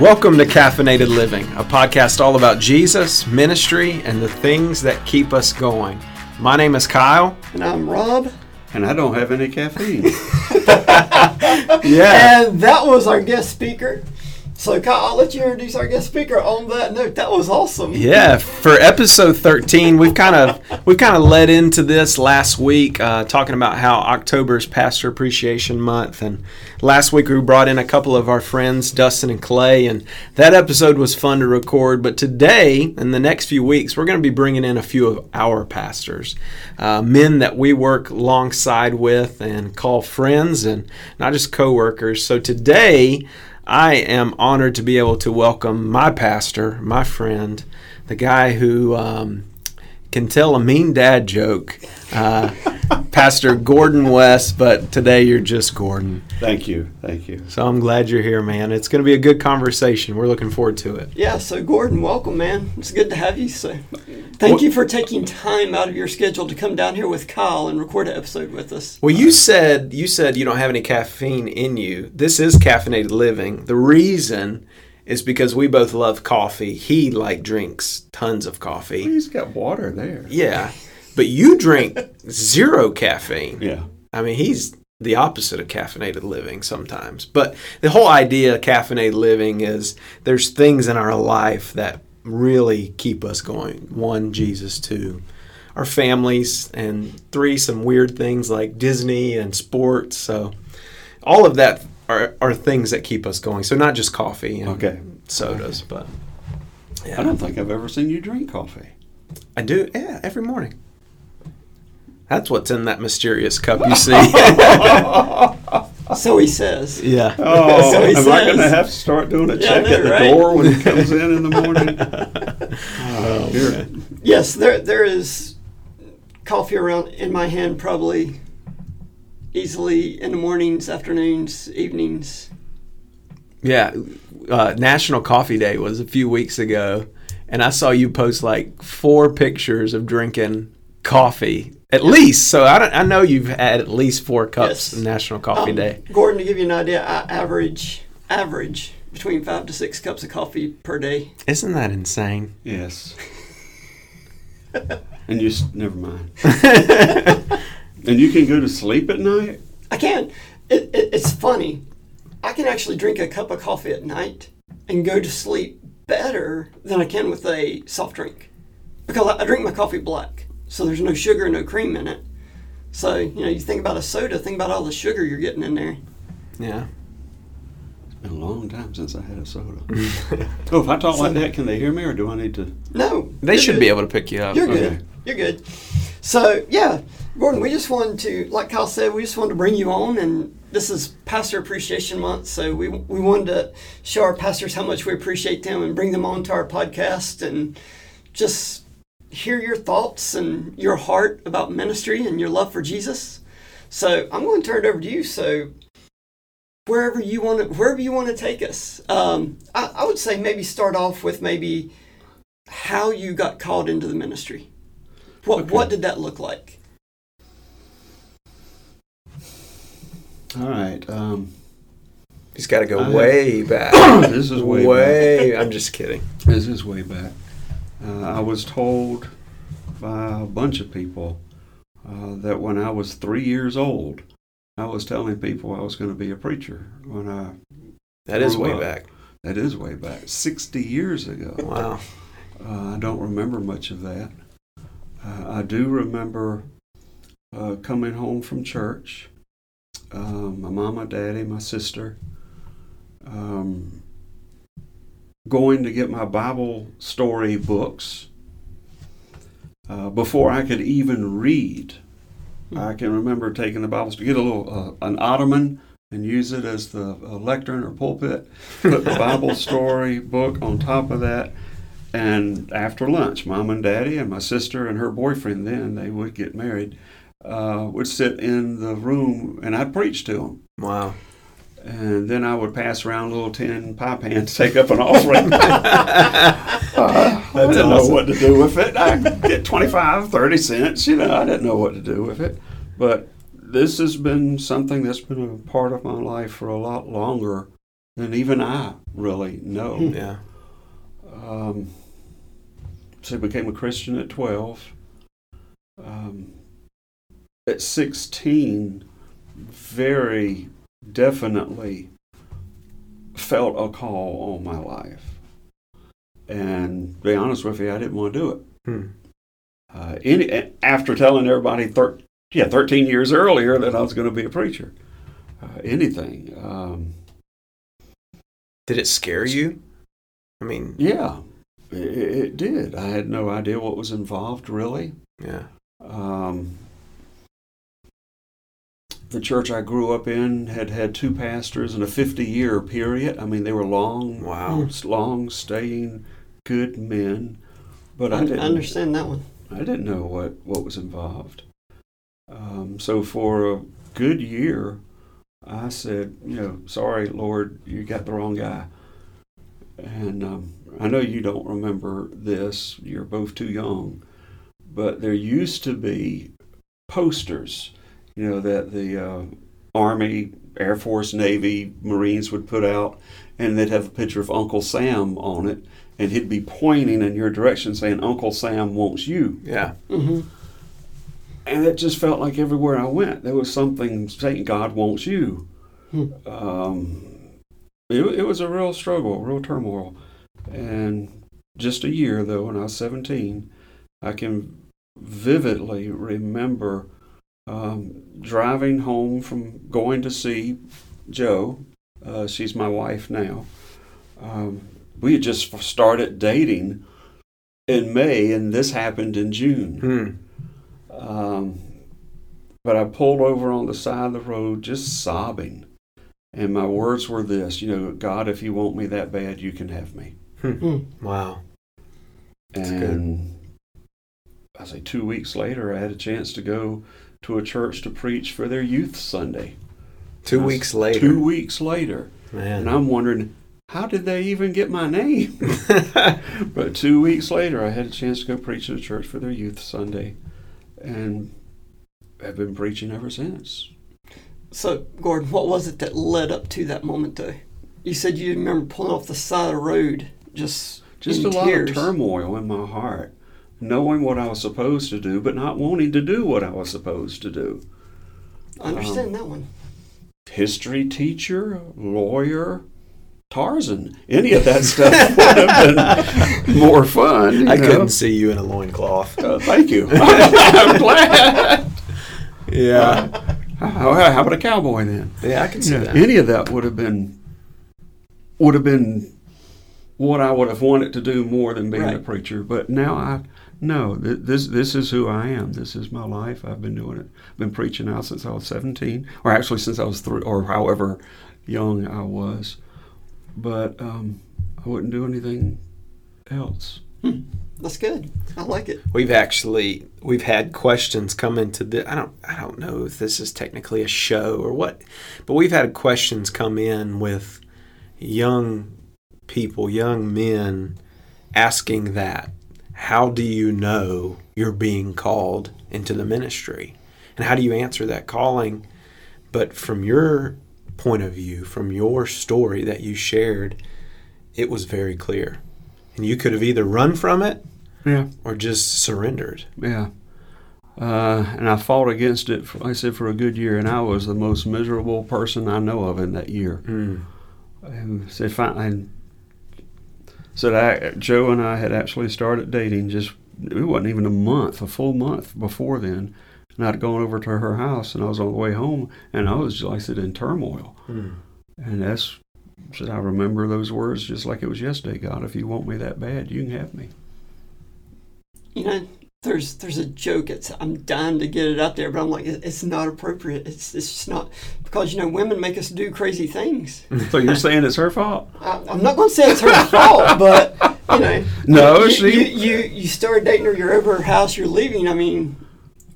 Welcome to Caffeinated Living, a podcast all about Jesus, ministry, and the things that keep us going. My name is Kyle. And I'm Rob. And I don't have any caffeine. Yeah. And that was our guest speaker. So, Kyle, I'll let you introduce our guest speaker on that note. That was awesome. Yeah, for episode 13, we've kind of we've kind of led into this last week, uh, talking about how October is Pastor Appreciation Month, and last week we brought in a couple of our friends, Dustin and Clay, and that episode was fun to record. But today, in the next few weeks, we're going to be bringing in a few of our pastors, uh, men that we work alongside with and call friends, and not just coworkers. So today. I am honored to be able to welcome my pastor, my friend, the guy who um, can tell a mean dad joke, uh, Pastor Gordon West. But today you're just Gordon. Thank you. Thank you. So I'm glad you're here, man. It's going to be a good conversation. We're looking forward to it. Yeah, so Gordon, welcome, man. It's good to have you. So, thank you for taking time out of your schedule to come down here with Kyle and record an episode with us. Well, you said you said you don't have any caffeine in you. This is caffeinated living. The reason is because we both love coffee. He like drinks tons of coffee. He's got water there. Yeah, but you drink zero caffeine. Yeah. I mean, he's the opposite of caffeinated living sometimes. But the whole idea of caffeinated living is there's things in our life that really keep us going. One, Jesus. Two, our families. And three, some weird things like Disney and sports. So all of that are, are things that keep us going. So not just coffee and Okay. sodas, but I don't think I've ever seen you drink coffee. I do. Yeah, every morning. That's what's in that mysterious cup you see. So he says. yeah. Oh, So he am I going to have to start doing a Yeah, check at the right? door when he comes in in the morning? Oh, here. Oh, yes, there there is coffee around in my hand probably easily in the mornings, afternoons, evenings. Yeah, uh, National Coffee Day was a few weeks ago, and I saw you post like four pictures of drinking coffee at least. So I don't, I know you've had at least four cups Yes. of National Coffee Um, Day. Gordon, to give you an idea, I average average between five to six cups of coffee per day. Isn't that insane? Yes. and you, s- never mind. And you can go to sleep at night? I can. It, it, it's funny. I can actually drink a cup of coffee at night and go to sleep better than I can with a soft drink because I, I drink my coffee black, so there's no sugar, no cream in it. So you know, you think about a soda, think about all the sugar you're getting in there. Yeah. It's been a long time since I had a soda. oh, if I talk like that, can they hear me or do I need to? No, They should good. be able to pick you up. You're good. Okay. You're good. So yeah, Gordon, we just wanted to, like Kyle said, we just wanted to bring you on, and this is Pastor Appreciation Month, so we we wanted to show our pastors how much we appreciate them and bring them on to our podcast and just hear your thoughts and your heart about ministry and your love for Jesus. So I'm going to turn it over to you. So wherever you want to, wherever you want to take us, um, I, I would say maybe start off with maybe how you got called into the ministry. What Okay. what did that look like? All right. Um, He's got to go I- way back. this is way, way. I'm just kidding. This is way back. Uh, I was told by a bunch of people uh, that when I was three years old, I was telling people I was going to be a preacher. When I That is way up. back. that is way back, sixty years ago. Wow. Uh, I don't remember much of that. Uh, I do remember uh, coming home from church. Um, my mama, daddy, my sister. Um, going to get my Bible story books uh, before I could even read. I can remember taking the Bibles to get a little uh, an ottoman and use it as the uh, lectern or pulpit. Put the Bible story book on top of that, and after lunch, mom and daddy and my sister and her boyfriend then they would get married, uh, would sit in the room and I'd preach to them. Wow. And then I would pass around a little tin pie pan to take up an offering. Uh, I didn't know what to do with it. I get 25, 30 cents. You know, I didn't know what to do with it. But this has been something that's been a part of my life for a lot longer than even I really know. Yeah. Um, so I became a Christian at 12. Um, at 16, very definitely felt a call on my life. And to be honest with you, I didn't want to do it. Hmm. Uh, any, after telling everybody, thir- yeah, 13 years earlier that I was going to be a preacher, uh, anything. Um, Did it scare you? I mean, yeah, it, it did. I had no idea what was involved, really. yeah. Um, the church I grew up in had had two pastors in a 50 year period. I mean, they were long, Wow. long staying good men. But I I, didn't, understand that one. I didn't know what, what was involved. Um, so for a good year, I said, you know, sorry, Lord, you got the wrong guy. And um, I know you don't remember this, you're both too young, but there used to be posters, you know, that the uh, Army, Air Force, Navy, Marines would put out, and they'd have a picture of Uncle Sam on it, and he'd be pointing in your direction saying, Uncle Sam wants you. Yeah. Mm-hmm. And it just felt like everywhere I went, there was something saying, God wants you. Hmm. Um, it, it was a real struggle, a real turmoil. And just a year, though, when I was 17, I can vividly remember um, driving home from going to see Joe. Uh, she's my wife now. Um, we had just started dating in May, and this happened in June. Hmm. Um, but I pulled over on the side of the road just sobbing. And my words were this, you know, God, if you want me that bad, you can have me. Wow. That's good. and I say two weeks later, I had a chance to go to a church to preach for their youth Sunday. Two weeks later. Two weeks later. And I'm wondering, how did they even get my name? but two weeks later, I had a chance to go preach at a church for their youth Sunday. And I've been preaching ever since. So, Gordon, what was it that led up to that moment, though? You said you remember pulling off the side of the road, just Just in a lot of turmoil in my heart, knowing what I was supposed to do, but not wanting to do what I was supposed to do. I understand that one. History teacher, lawyer, Tarzan, any of that stuff would have been more fun. I know? couldn't see you in a loincloth. Uh, thank you. I'm glad. Yeah. How, how about a cowboy then? Yeah, I can see Yeah, that. any of that would have been would have been what I would have wanted to do more than being a preacher. But now I no, th- this this is who I am. This is my life. I've been doing it. I've been preaching now since I was 17, or actually since I was three, or however young I was. But um, I wouldn't do anything else. That's good. I like it. We've actually we've had questions come into the I don't I don't know if this is technically a show or what, but we've had questions come in with young people, young men asking that. How do you know you're being called into the ministry? And how do you answer that calling? But from your point of view, from your story that you shared, it was very clear. And you could have either run from it Yeah. or just surrendered. Yeah. Uh, and I fought against it, for, like I said, for a good year, and I was the most miserable person I know of in that year. Mm. And said, finally, and said I, Joe and I had actually started dating just, it wasn't even a month, a full month before then. And I'd gone over to her house, and I was on the way home, and I was, like I said, in turmoil. Mm. And that's, said, I remember those words just like it was yesterday God, if you want me that bad, you can have me. You know, there's there's a joke. It's I'm dying to get it out there, but I'm like, it's not appropriate. It's it's just not because you know women make us do crazy things. So you're saying it's her fault? I, I'm not going to say it's her fault, but you know, No, you, she- you, you you start dating her, you're over her house, you're leaving. I mean,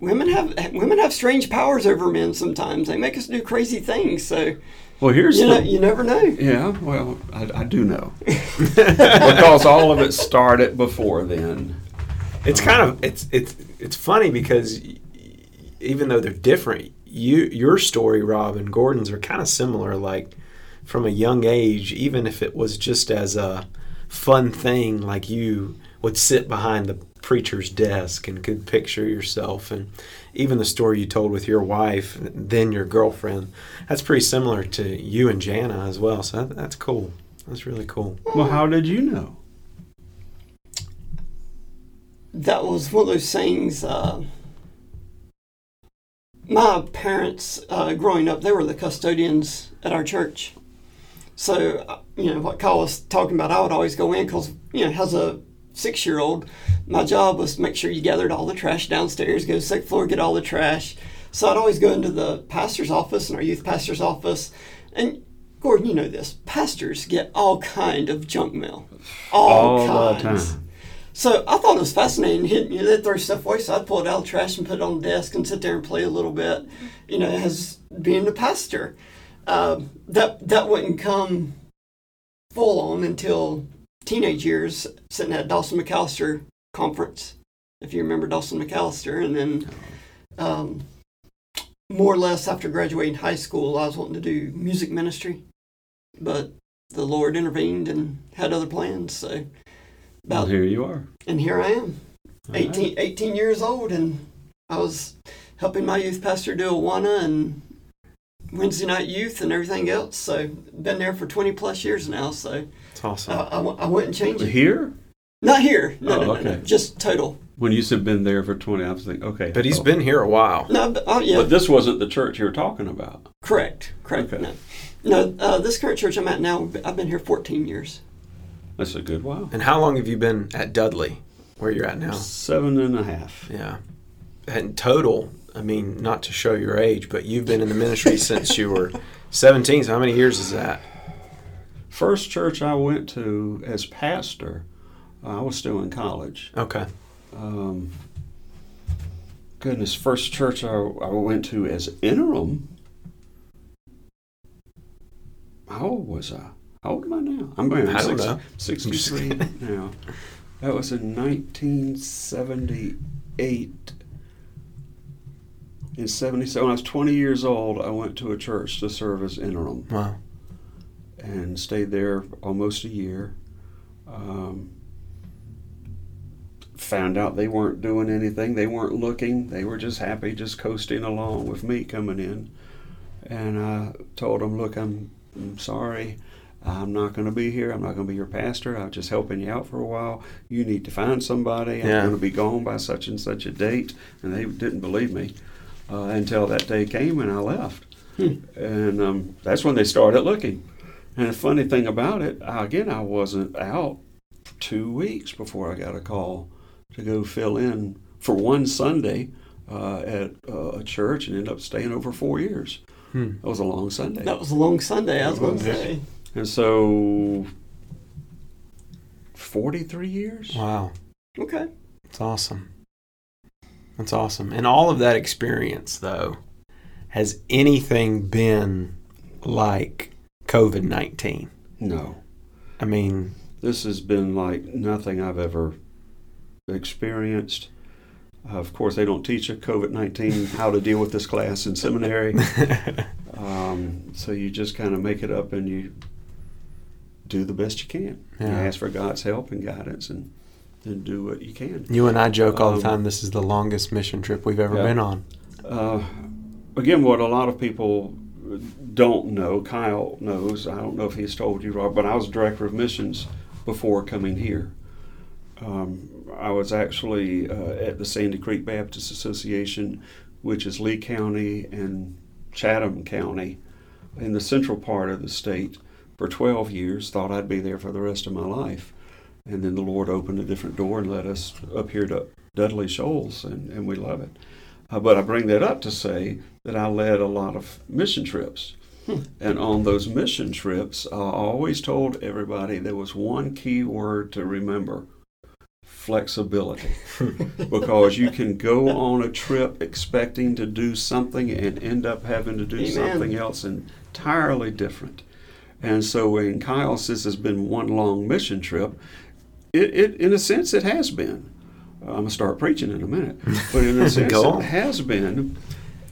women have women have strange powers over men. Sometimes they make us do crazy things. So Well, here's you know, the, you never know. Yeah, well, I, I do know because all of it started before then. It's kind of it's it's it's funny because even though they're different, you your story, Rob and Gordon's are kind of similar. Like from a young age, even if it was just as a fun thing, like you would sit behind the preacher's desk and could picture yourself and even the story you told with your wife then your girlfriend that's pretty similar to you and jana as well so that, that's cool that's really cool Well, how did you know? That was one of those things. Uh, my parents, uh, growing up, they were the custodians at our church. So, uh, you know, what Kyle was talking about, I would always go in because, you know, as a six year old, my job was to make sure you gathered all the trash downstairs, go to the second floor, get all the trash. So I'd always go into the pastor's office and our youth pastor's office. And Gordon, you know this, pastors get all kind of junk mail. All, All the kinds. So I thought it was fascinating. He, you know, they'd throw stuff away, so I'd pull it out of the trash and put it on the desk and sit there and play a little bit. You know, as being the pastor, um, that that wouldn't come full on until teenage years, sitting at Dawson McAllister conference, if you remember Dawson McAllister, and then um, more or less after graduating high school, I was wanting to do music ministry, but the Lord intervened and had other plans. So Well, here you are. and here I am, All right. 18, 18 years old, and I was helping my youth pastor do Awana and Wednesday night youth and everything else. So been there for 20 plus years now. So it's awesome I wouldn't change it. Here? Not here. No, Oh, no, no, no, just total. When you said been there for 20, I was thinking, okay. but he's oh. been here a while No, but, oh, yeah, But this wasn't the church you were talking about. correct, correct. Okay. No, no uh, this current church I'm at now, I've been here 14 years. That's a good while. and how long have you been at dudley where you're at now Seven and a half. yeah in total i mean not to show your age but you've been in the ministry since you were 17 so how many years is that First church I went to as pastor, I was still in college. okay Um, goodness, first church I, I went to as interim. How old was I? How old am I now? I'm, I'm six- know. 63 now. That was in 1978. In 77, when I was 20 years old, I went to a church to serve as interim wow and stayed there almost a year. Um, found out they weren't doing anything, they weren't looking, they were just happy, just coasting along with me coming in. And I told them, Look, I'm, I'm sorry. I'm not going to be here. I'm not going to be your pastor. I'm just helping you out for a while. You need to find somebody. I'm going to be gone by such and such a date. And they didn't believe me uh, until that day came and I left. And um, that's when they started looking. And the funny thing about it, again, I wasn't out two weeks before I got a call to go fill in for one Sunday uh, at uh, a church and ended up staying over four years. Hmm. That was a long Sunday. That was a long Sunday, I was going to say. And so, 43 years? wow Okay. It's awesome. That's awesome. And all of that experience, though, has anything been like COVID 19? No. I mean, This has been like nothing I've ever experienced. of course, they don't teach a COVID 19 how to deal with this class in seminary. Um, so you just kind of make it up and you do the best you can. You Yeah. ask for God's help and guidance and then do what you can. you and I joke all the Um, time this is the longest mission trip we've ever Yeah. been on. Uh, again, what a lot of people don't know, Kyle knows, I don't know if he's told you, Rob, but I was director of missions before coming here. Um, I was actually uh, at the Sandy Creek Baptist Association, which is Lee County and Chatham County in the central part of the state for 12 years. Thought I'd be there for the rest of my life. And then the Lord opened a different door and led us up here to Dudley Shoals, and, and we love it. Uh, but I bring that up to say that I led a lot of mission trips. And on those mission trips, I always told everybody there was one key word to remember flexibility. because you can go on a trip expecting to do something and end up having to do Amen. something else entirely different. And so when Kyle says it's been one long mission trip, it, it in a sense it has been. I'm gonna start preaching in a minute, but in a sense it has been.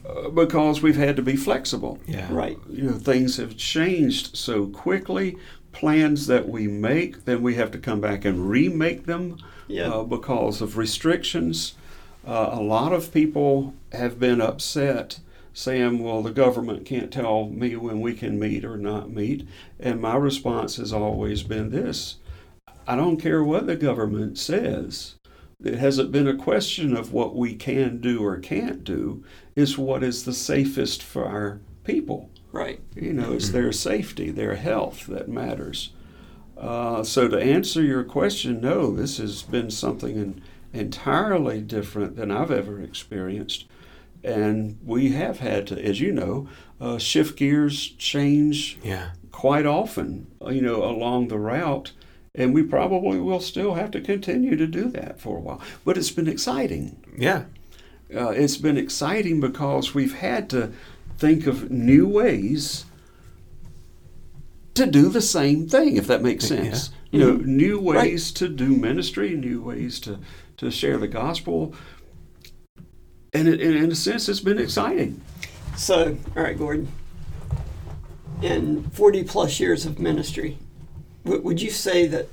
uh, because we've had to be flexible. Yeah. Right. You know, things have changed so quickly. Plans that we make, then we have to come back and remake them Yeah. uh, because of restrictions. Uh, a lot of people have been upset saying, well, the government can't tell me when we can meet or not meet. And my response has always been this I don't care what the government says. It hasn't been a question of what we can do or can't do, it's what is the safest for our people. right. You know, it's their safety, their health that matters. Uh, so to answer your question, no, this has been something in, entirely different than I've ever experienced, and we have had to, as you know, uh, shift gears, change Yeah. quite often. You know, along the route, and we probably will still have to continue to do that for a while. But it's been exciting Yeah. uh, it's been exciting because we've had to think of new ways to do the same thing, if that makes Yeah. sense. You know, new Right. ways to do ministry, new ways to, to share the gospel. And it, in a sense, it's been exciting. So, all right, Gordon. In 40 plus years of ministry, w- would you say that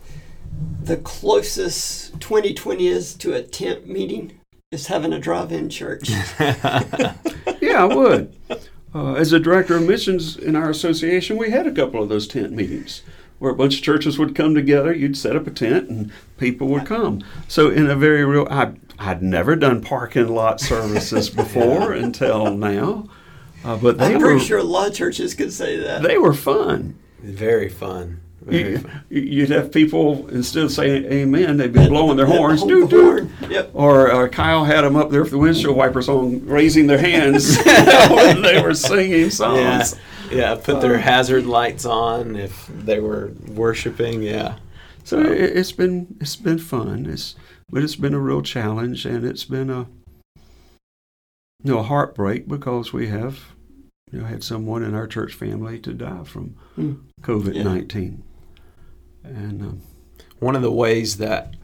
the closest 2020 is to a tent meeting is having a drive in church? Yeah, I would. Uh, as a director of missions in our association, we had a couple of those tent meetings where a bunch of churches would come together. You'd set up a tent and people would come. So, in a very real, I, I'd never done parking lot services before until now, uh, but they I'm were pretty sure a lot of churches could say that. they were fun. Very fun. Very You, fun. you'd have people instead of saying "Amen," they'd be blowing their horns. Hold Doot, the doot. Yep. Or uh, Kyle had them up there with the windshield wipers on, raising their hands when they were singing songs. Yeah. yeah Put their hazard lights on if they were worshiping. Yeah. So it, it's been it's been fun. It's but it's been a real challenge, and it's been a you know a heartbreak because we have you know had someone in our church family to die from Hmm. COVID nineteen, and um, one of the ways that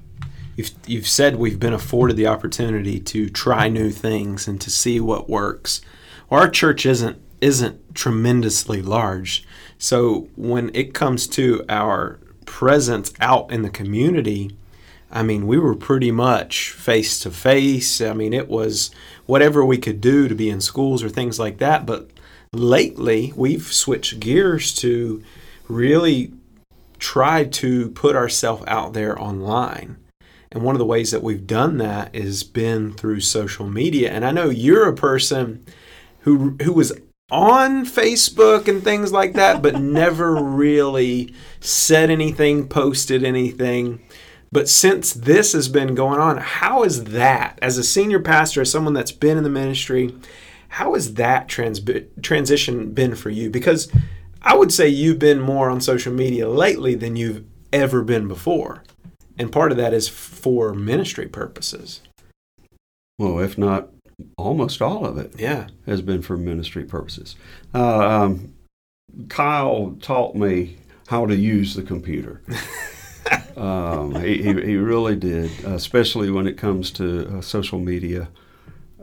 you've you've said we've been afforded the opportunity to try new things and to see what works. Well, our church isn't isn't tremendously large, so when it comes to our presence out in the community, I mean, we were pretty much face to face. I mean, it was whatever we could do to be in schools or things like that. But lately, we've switched gears to really try to put ourselves out there online. And one of the ways that we've done that has been through social media. And I know you're a person who who was on Facebook and things like that, but never really said anything, posted anything. But since this has been going on, how is that, as a senior pastor, as someone that's been in the ministry, how has that trans- transition been for you? Because I would say you've been more on social media lately than you've ever been before. And part of that is for ministry purposes. well, if not almost all of it Yeah. has been for ministry purposes. Uh, um, Kyle taught me how to use the computer. um, he, he, he really did, especially when it comes to uh, social media.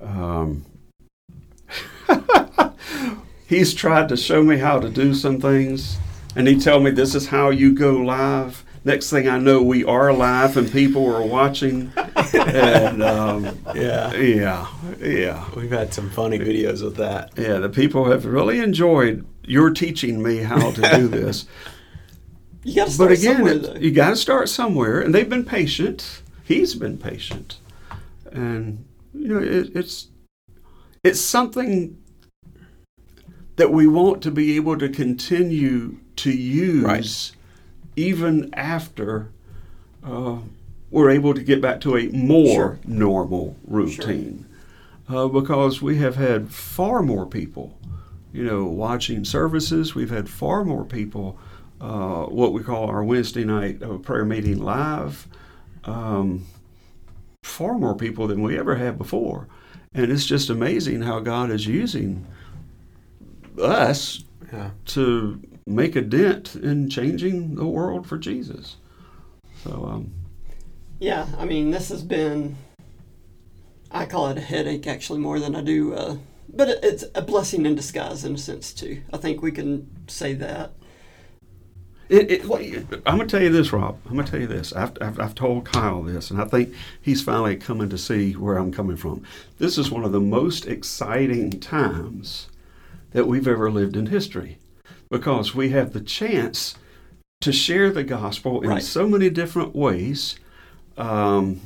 Um, he's tried to show me how to do some things, and he tell me this is how you go live. Next thing I know, we are live and people are watching. and um, Yeah. yeah, yeah. We've had some funny videos with that. Yeah, the people have really enjoyed your teaching me how to do this. You got to start but again, somewhere, though. you got to start somewhere, and they've been patient. He's been patient, and you know it, it's it's something that we want to be able to continue to use Right. even after uh, we're able to get back to a more Sure. normal routine. Uh, because we have had far more people, you know, watching services. We've had far more people, uh, what we call our Wednesday night uh, prayer meeting live. Um, far more people than we ever had before. And it's just amazing how God is using us Yeah. to make a dent in changing the world for Jesus. So, um, Yeah, I mean, this has been, I call it a headache actually more than I do uh, but it's a blessing in disguise in a sense too. I think we can say that. It, it, I'm going to tell you this, Rob. I'm going to tell you this. I've, I've, I've told Kyle this, and I think he's finally coming to see where I'm coming from. This is one of the most exciting times that we've ever lived in history because we have the chance to share the gospel in Right. so many different ways. Um,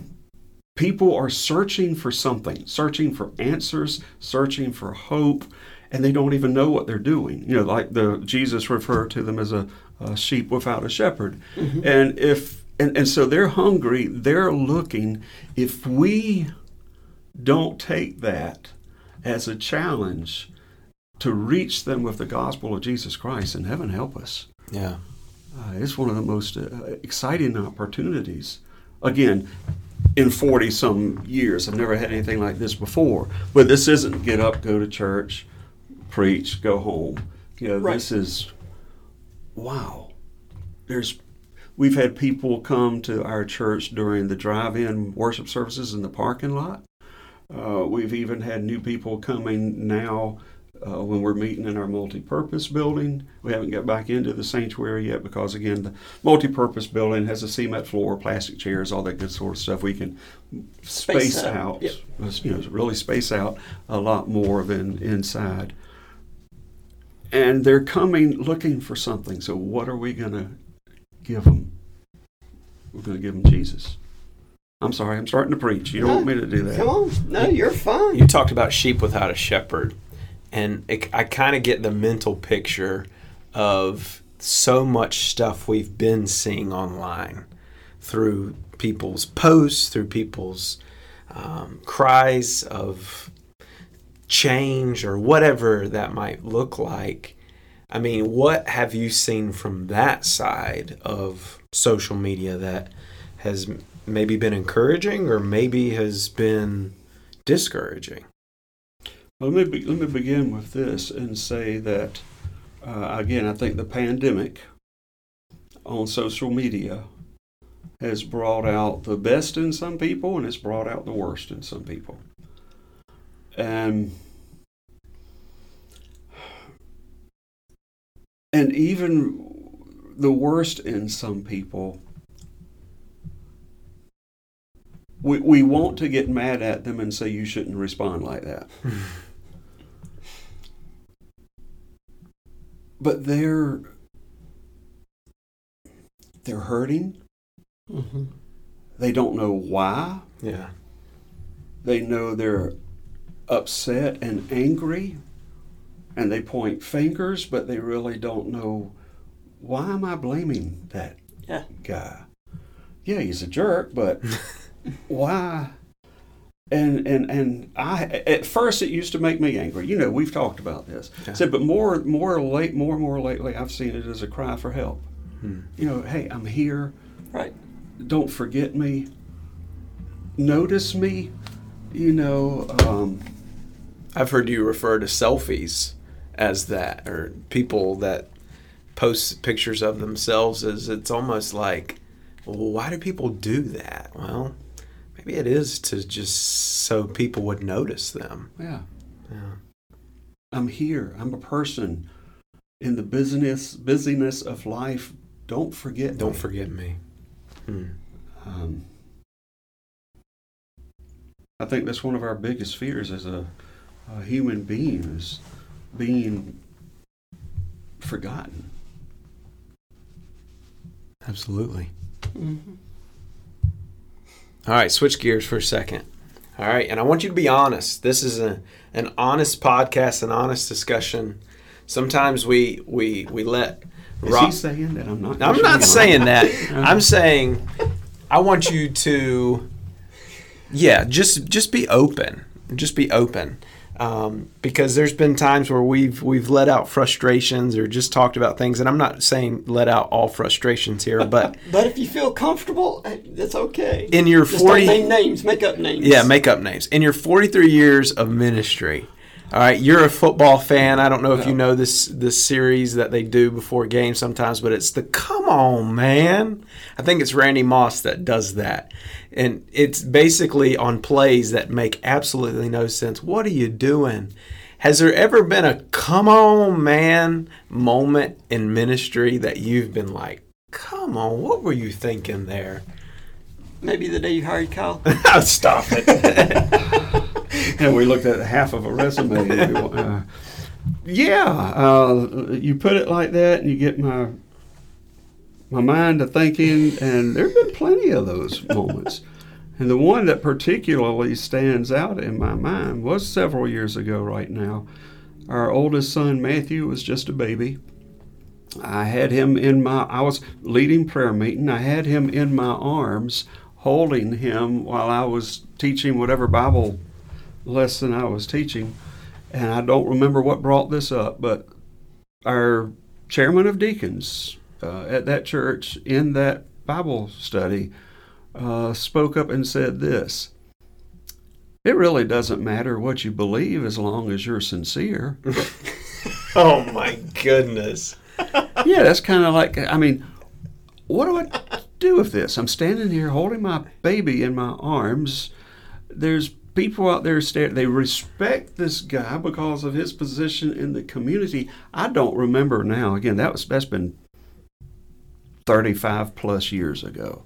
people are searching for something, searching for answers, searching for hope, and they don't even know what they're doing. You know, like the Jesus referred to them as a, a sheep without a shepherd, and if and, and so they're hungry, they're looking. If we don't take that as a challenge to reach them with the gospel of Jesus Christ, and heaven help us. Yeah. Uh, it's one of the most uh, exciting opportunities. Again, in 40 some years, I've never had anything like this before. But this isn't get up, go to church, preach, go home. You know, Right. this is wow. There's we've had people come to our church during the drive-in worship services in the parking lot. Uh, we've even had new people coming now uh, when we're meeting in our multi-purpose building. We haven't got back into the sanctuary yet because again, the multi-purpose building has a cement floor, plastic chairs, all that good sort of stuff. We can space, Space out, out, yep. you know, really space out a lot more than inside. And they're coming looking for something. So what are we going to give them? We're going to give them Jesus. I'm sorry, I'm starting to preach. You don't want me to do that. Come on, no, you're fine. You talked about sheep without a shepherd, and it, I kind of get the mental picture of so much stuff we've been seeing online through people's posts, through people's um, cries of change or whatever that might look like. I mean, what have you seen from that side of social media that has maybe been encouraging or maybe has been discouraging? Well, let me be, let me begin with this and say that uh, again, I think the pandemic on social media has brought out the best in some people and it's brought out the worst in some people. And and even the worst in some people we, we want to get mad at them and say you shouldn't respond like that. but they're they're hurting. hmm They don't know why. Yeah. They know they're upset and angry, and they point fingers, but they really don't know why am I blaming that Yeah. guy? Yeah, he's a jerk, but why? And and and I at first it used to make me angry. You know, we've talked about this. Yeah. Said, but more more late more and more lately, I've seen it as a cry for help. Hmm. You know, hey, I'm here. Right. Don't forget me. Notice me. You know, um, I've heard you refer to selfies as that, or people that post pictures of themselves as it's almost like, well, why do people do that? Well, maybe it is to just so people would notice them. yeah. Yeah. I'm here. I'm a person in the business busyness of life. Don't forget. Don't me. forget me. Hmm. Um, I think that's one of our biggest fears as a, a human being is being forgotten. Absolutely. hmm All right, switch gears for a second. All right, and I want you to be honest. This is a, an honest podcast, an honest discussion. Sometimes we we we let Is Rob. he saying that I'm not? I'm not saying that. I'm saying I want you to, yeah, just just be open. Just be open, um, because there's been times where we've we've let out frustrations or just talked about things, and I'm not saying let out all frustrations here, but But if you feel comfortable, eh, that's okay. in your Just 40 don't name names, make up names. Yeah, make up names. In your 43 years of ministry, all right, you're a football fan. I don't know if you know this this series that they do before games sometimes, but it's the Come On Man. I think it's Randy Moss that does that. And it's basically on plays that make absolutely no sense. What are you doing? Has there ever been a come on, man moment in ministry that you've been like, come on, what were you thinking there? Maybe the day you hired Kyle. Stop it. and we looked at half of a resume. Uh, yeah, uh, you put it like that, and you get my my mind to thinking. And there've been plenty of those moments. And the one that particularly stands out in my mind was several years ago. Right now, our oldest son Matthew was just a baby. I had him in my. I was leading prayer meeting. I had him in my arms, holding him while I was teaching whatever Bible lesson I was teaching. And I don't remember what brought this up, but our chairman of deacons uh, at that church in that Bible study uh, spoke up and said this It really doesn't matter what you believe as long as you're sincere. oh my goodness. yeah, that's kind of like, I mean, what do I do with this? I'm standing here holding my baby in my arms. There's people out there staring. They respect this guy because of his position in the community. I don't remember now. Again, that was that's been 35 plus years ago.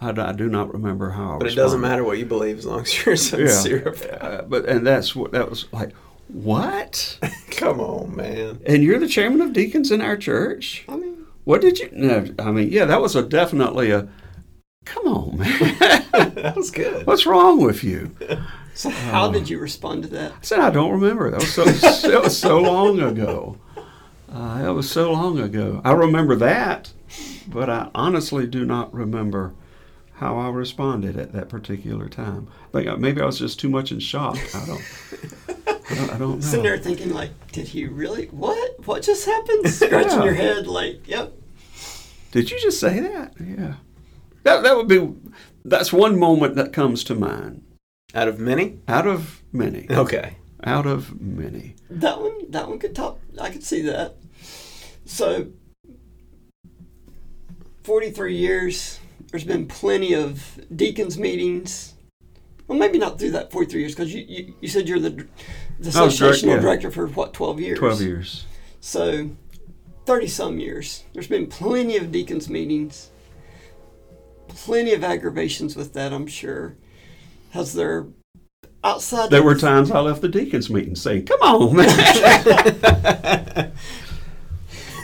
I, I do not remember how. I but it doesn't matter what you believe as long as you're sincere. Yeah. Uh, but and that's what that was like. What? Come on, man. And you're the chairman of deacons in our church. I mean, what did you? No, I mean, yeah, that was a definitely a. Come on, man. that was good. What's wrong with you? So how uh, did you respond to that? I said I don't remember. That was so that was so long ago. Uh, that was so long ago. I remember that, but I honestly do not remember how I responded at that particular time. I think maybe I was just too much in shock. I don't. I don't, I don't know. Sitting there thinking, like, did he really? What? What just happened? Scratching yeah. your head, like, yep. Did you just say that? Yeah. That that would be. That's one moment that comes to mind. Out of many? Out of many. Okay. Out of many. That one, that one could top. I could see that. So, forty-three years. There's been plenty of deacons meetings. Well, maybe not through that forty-three years because you, you, you said you're the the oh, associational direct, yeah. director for what twelve years. Twelve years. So, thirty some years. There's been plenty of deacons meetings. Plenty of aggravations with that, I'm sure has there outside? There were times I left the deacons meeting saying, "Come on, man."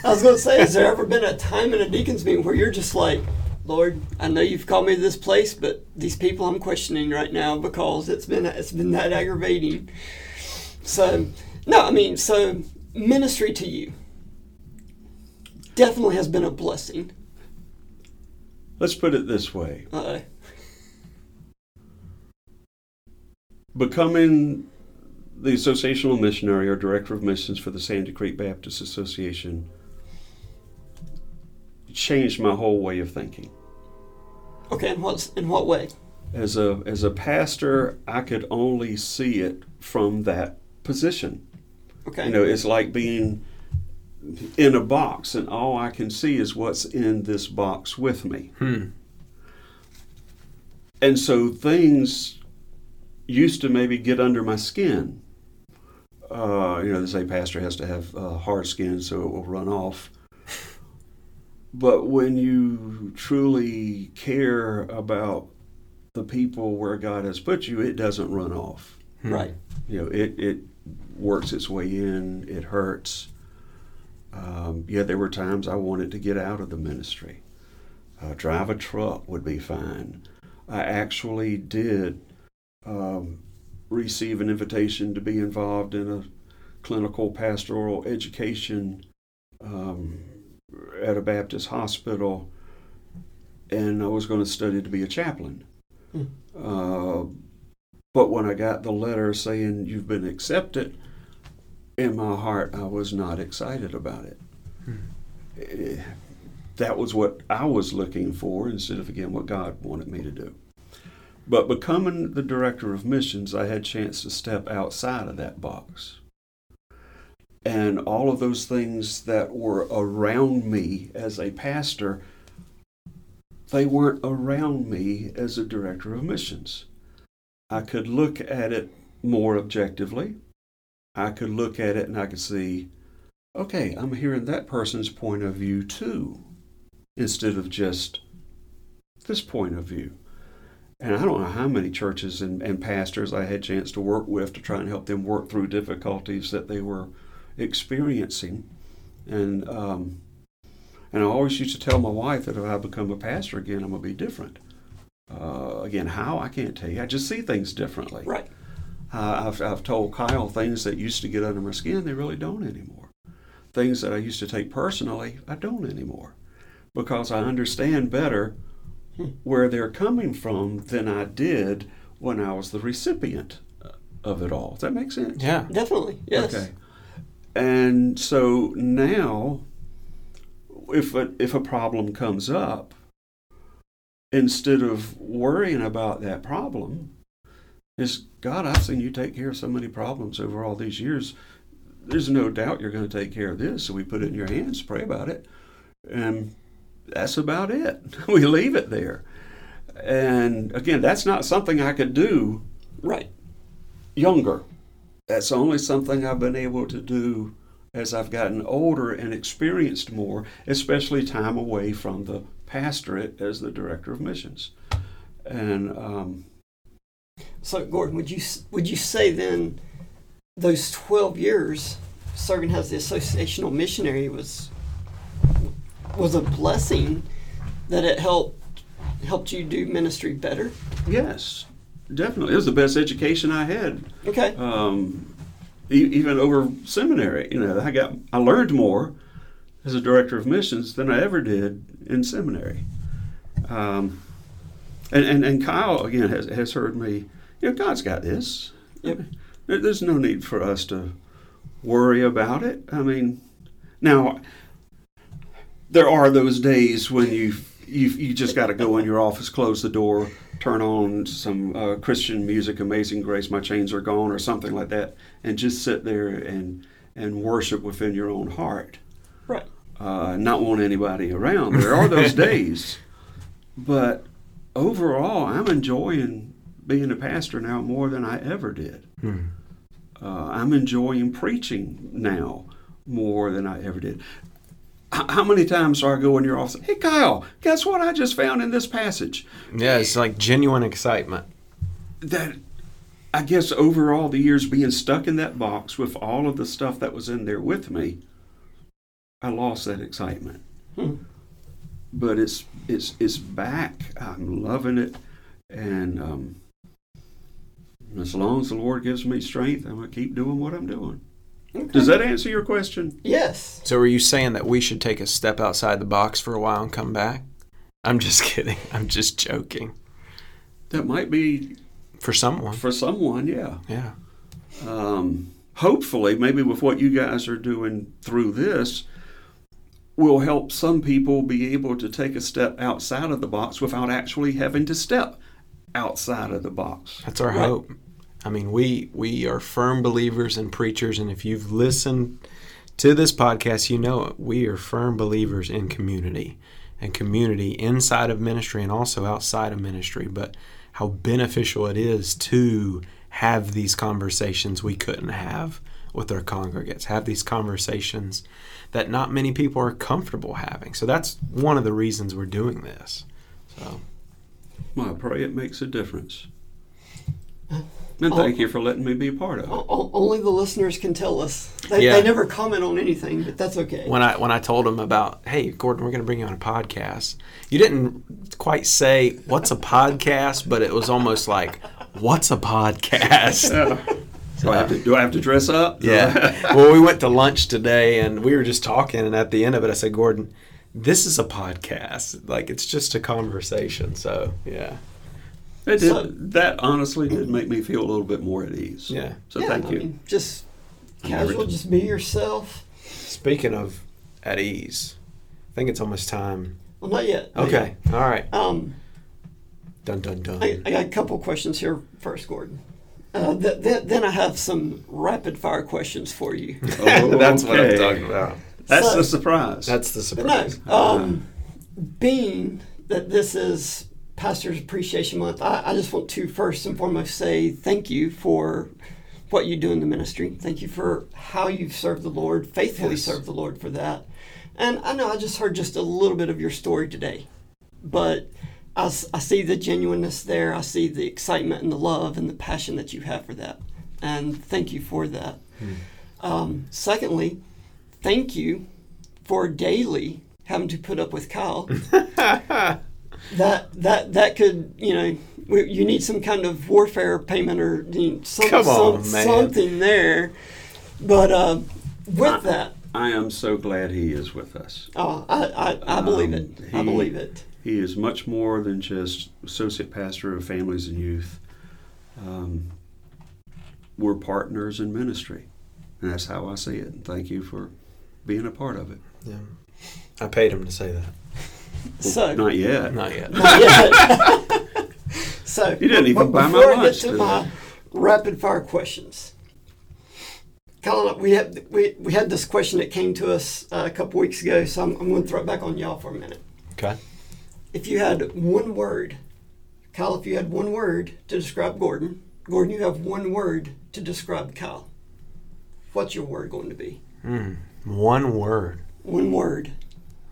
I was going to say, has there ever been a time in a deacons meeting where you're just like, Lord, I know you've called me to this place, but these people I'm questioning right now because it's been it's been that aggravating. So, no, I mean, so ministry to you definitely has been a blessing. Let's put it this way. Uh-oh. Becoming the associational missionary or director of missions for the Sandy Creek Baptist Association changed my whole way of thinking. Okay, in what in what way? As a as a pastor, I could only see it from that position. Okay. You know, it's like being in a box and all I can see is what's in this box with me. Hmm. And so things used to maybe get under my skin. Uh, you know, they say pastor has to have uh, hard skin so it will run off. But when you truly care about the people where God has put you, it doesn't run off. Hmm. Right. You know, it, it works its way in, it hurts. Um, yeah, there were times I wanted to get out of the ministry. Uh, drive a truck would be fine. I actually did um, receive an invitation to be involved in a clinical pastoral education um, at a Baptist hospital, and I was going to study to be a chaplain. Hmm. Uh, but when I got the letter saying you've been accepted, in my heart, I was not excited about it. Hmm. it. Eh, that was what I was looking for instead of, again, what God wanted me to do. But becoming the director of missions, I had a chance to step outside of that box. And all of those things that were around me as a pastor, they weren't around me as a director of missions. I could look at it more objectively. I could look at it and I could see, okay, I'm hearing that person's point of view too, instead of just this point of view. And I don't know how many churches and, and pastors I had a chance to work with to try and help them work through difficulties that they were experiencing. And um, and I always used to tell my wife that if I become a pastor again, I'm going to be different. Uh, again, how I can't tell you. I just see things differently. Right. Uh, I've, I've told Kyle things that used to get under my skin, they really don't anymore. Things that I used to take personally, I don't anymore. Because I understand better where they're coming from than I did when I was the recipient of it all. Does that make sense? Yeah. Definitely. Yes. Okay. And so now, if a, if a problem comes up, instead of worrying about that problem, is God, I've seen you take care of so many problems over all these years. There's no doubt you're going to take care of this. So we put it in your hands, pray about it, and that's about it. we leave it there. And again, that's not something I could do Right. younger. That's only something I've been able to do as I've gotten older and experienced more, especially time away from the pastorate as the director of missions. And um, So, Gordon, would you would you say then those twelve years serving as the associational missionary was was a blessing that it helped helped you do ministry better? yes, definitely, it was the best education I had. Okay. Um, e- even over seminary, you know, I got I learned more as a director of missions than I ever did in seminary. Um, and, and and Kyle again has has heard me. You know, God's got this. Yep. There- There's no need for us to worry about it. I mean, now there are those days when you you you just got to go in your office, close the door, turn on some uh, Christian music, Amazing Grace, My Chains Are Gone, or something like that, and just sit there and and worship within your own heart, Right. uh, not want anybody around. There are those days, but overall, I'm enjoying being a pastor now more than I ever did. Hmm. Uh, I'm enjoying preaching now more than I ever did. How many times do I go in your office? Hey, Kyle, guess what I just found in this passage? Yeah, it's like genuine excitement. That I guess over all the years being stuck in that box with all of the stuff that was in there with me, I lost that excitement. Hmm. But it's it's it's back. I'm loving it, and um, as long as the Lord gives me strength, I'm gonna keep doing what I'm doing. Okay. Does that answer your question? Yes. So, are you saying that we should take a step outside the box for a while and come back? I'm just kidding. I'm just joking. That might be For someone. for someone, yeah. Yeah. Um, hopefully, maybe with what you guys are doing through this, will help some people be able to take a step outside of the box without actually having to step outside of the box. That's our Right. hope. I mean, we we are firm believers and preachers, and if you've listened to this podcast, you know it. We are firm believers in community and community inside of ministry and also outside of ministry. But how beneficial it is to have these conversations we couldn't have with our congregates, have these conversations that not many people are comfortable having. So that's one of the reasons we're doing this. So Well, I pray it makes a difference. And thank you for letting me be a part of it. O- o- only the listeners can tell us. They, Yeah. they never comment on anything, but that's okay. when I when I told him about, hey Gordon, we're going to bring you on a podcast. You didn't quite say what's a podcast, but it was almost like, what's a podcast? Do I have to, do I have to dress up? Yeah. well, we went to lunch today, and we were just talking, and at the end of it, I said, Gordon, this is a podcast. Like it's just a conversation. So yeah, It did, So- that honestly did make me feel a little bit more at ease. yeah. So yeah, thank I you. mean, just casual, just be yourself. Speaking of at ease, I think it's almost time. Well, not yet. not Okay. All right. yet. Um, Dun dun dun. I, I got a couple questions here first, Gordon. Uh, th- th- then I have some rapid fire questions for you. Oh, That's what I'm talking about. That's So- the surprise. That's the But no, surprise. um, being that this is Pastor's Appreciation Month, I, I just want to first and foremost say thank you for what you do in the ministry. Thank you for how you've served the Lord, faithfully Yes. served the Lord for that. And I know I just heard just a little bit of your story today, but I see the genuineness there. I see the excitement and the love and the passion that you have for that. And thank you for that. Um, secondly, thank you for daily having to put up with Kyle. that that that could you know we- you need some kind of warfare payment or you know, some, Come on, some- man. something there. But uh, with that, I am so glad he is with us. oh, I, I, I believe it. Um, I he- believe it. He is much more than just associate pastor of families and youth. Um, we're partners in ministry, and that's how I see it. And thank you for being a part of it. Yeah. I paid him to say that. So Not yet. Not yet. Not yet. so You didn't even buy my before I get lunch to my rapid fire questions. Colin, we had we, we had this question that came to us uh, a couple weeks ago, so I'm, I'm going to throw it back on y'all for a minute. Okay. If you had one word, Kyle, if you had one word to describe Gordon, Gordon, you have one word to describe Kyle. What's your word going to be? Mm. One word, One word.